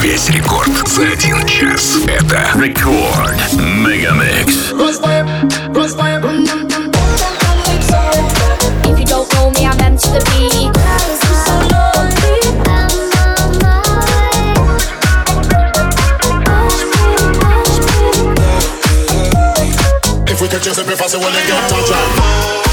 Весь рекорд за один час. Это рекорд Мегамикс. If we could just be fast, we wouldn't get touched.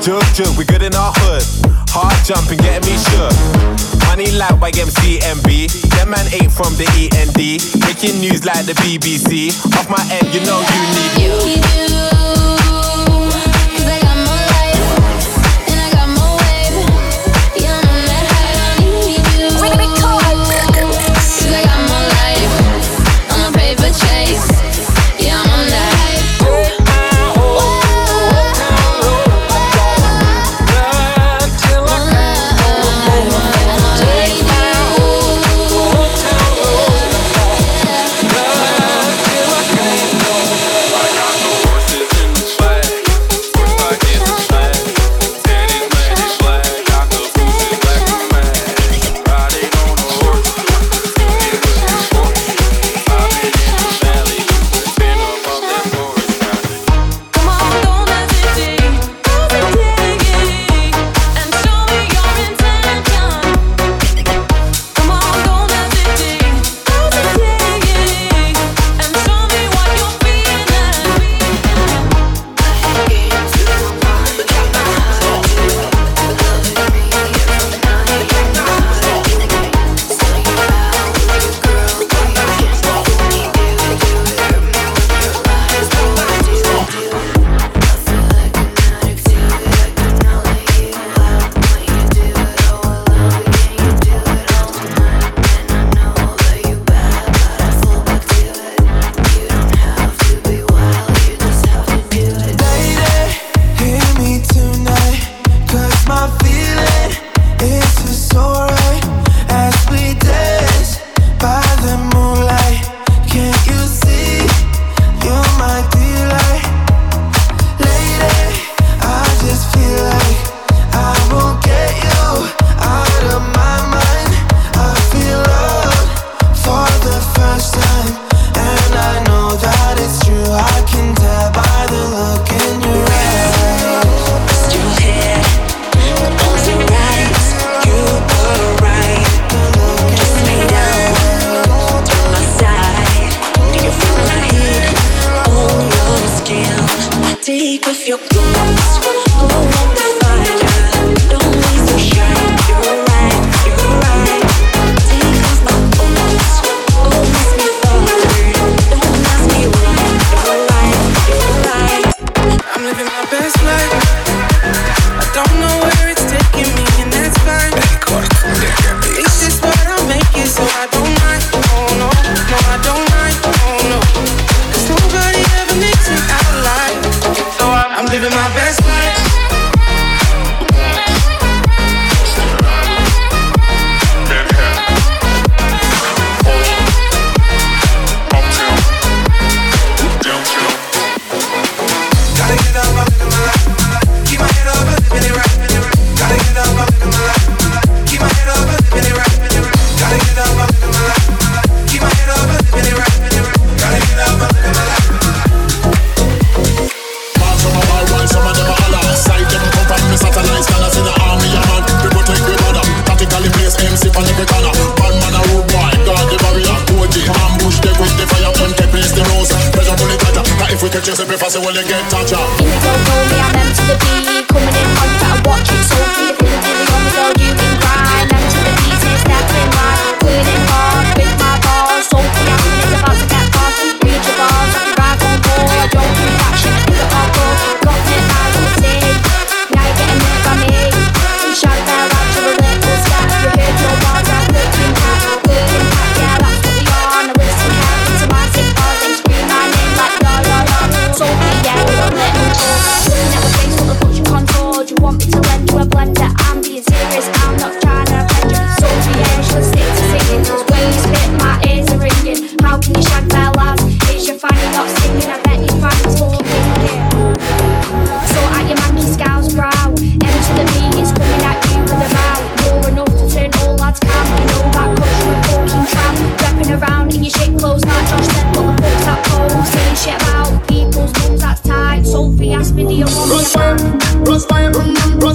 Jug jug, we good in our hood. Hard jumping, getting me shook. Money like YMCMB. That man ain't from the END. Making news like the BBC. Off my head, you know you need you.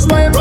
Nobody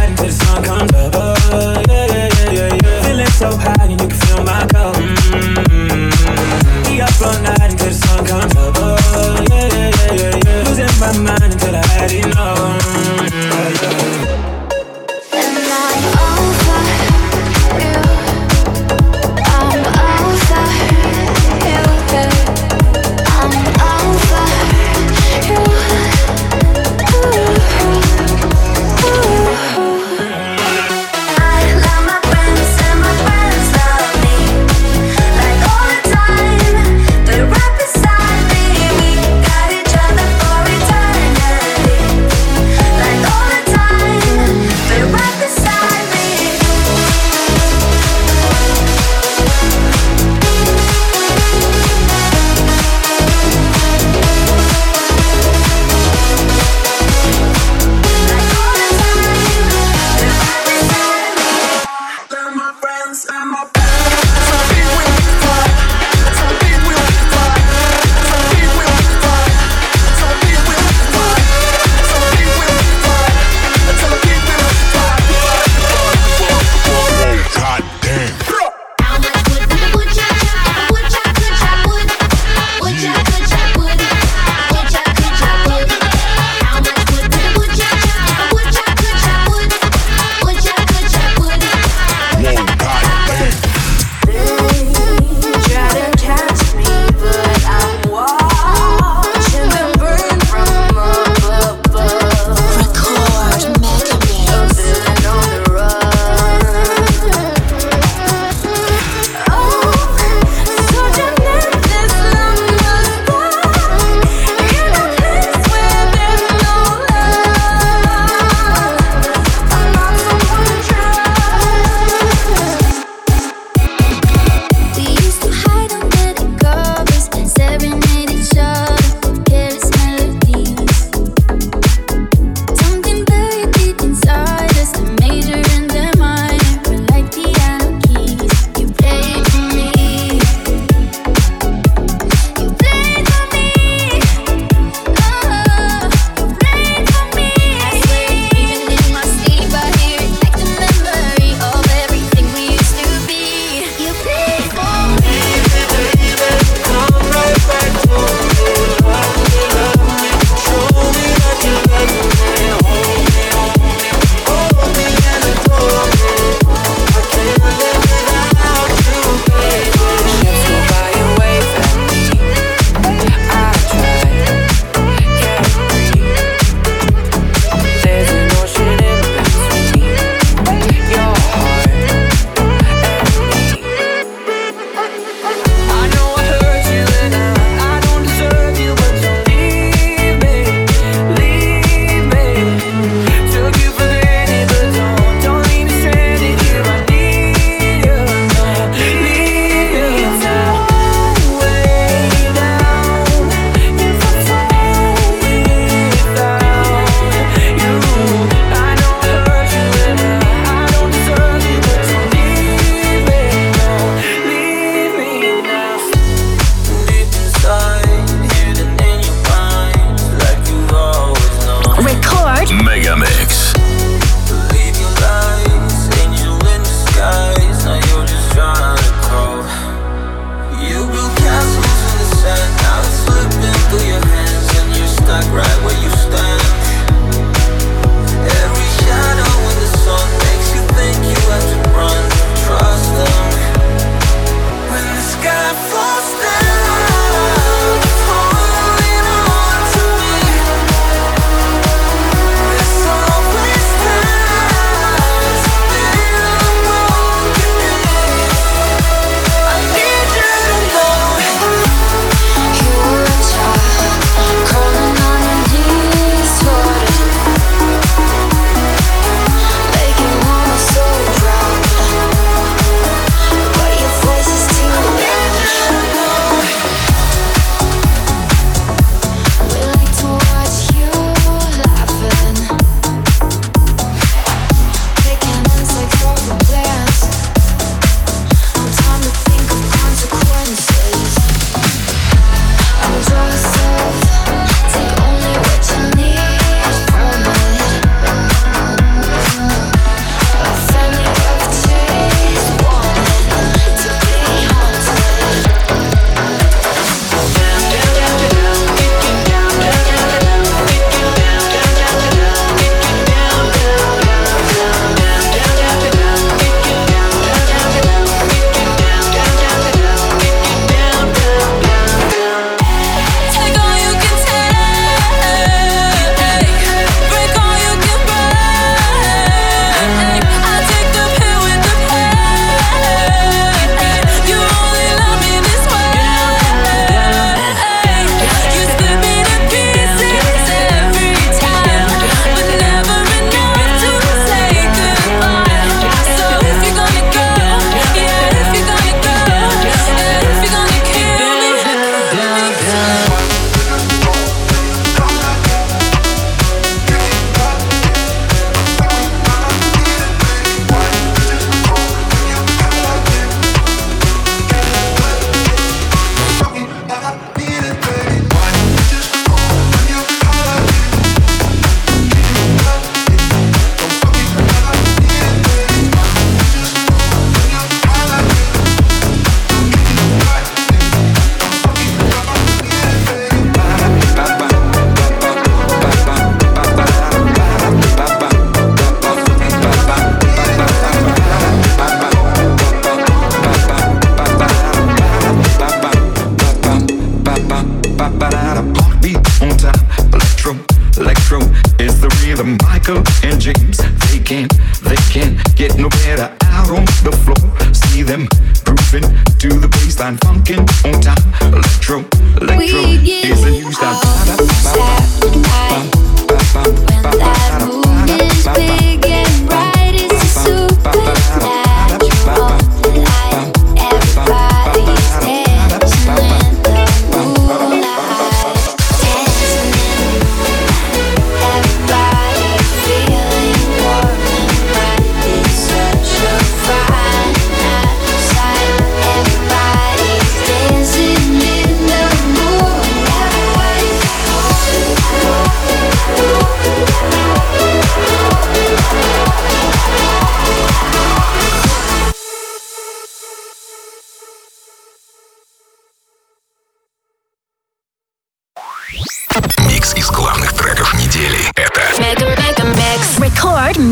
high until the sun comes up. Oh, yeah, yeah, yeah, yeah, yeah. Feeling so high and you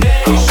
baby.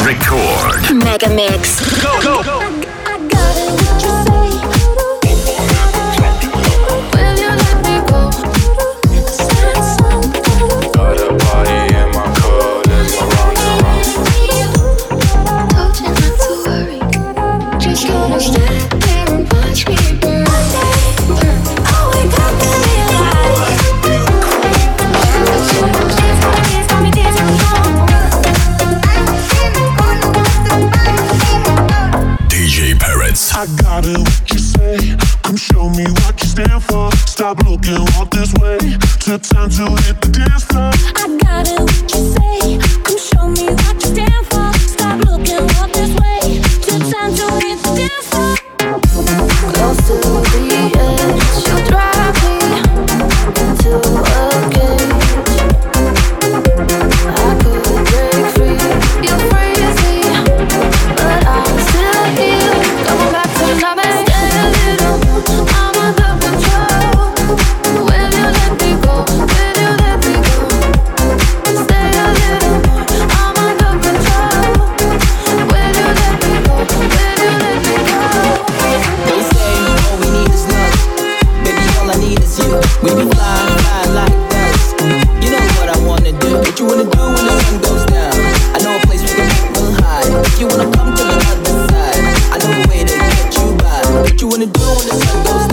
Record. Mega Mix. Go, go, go. when the door on the windows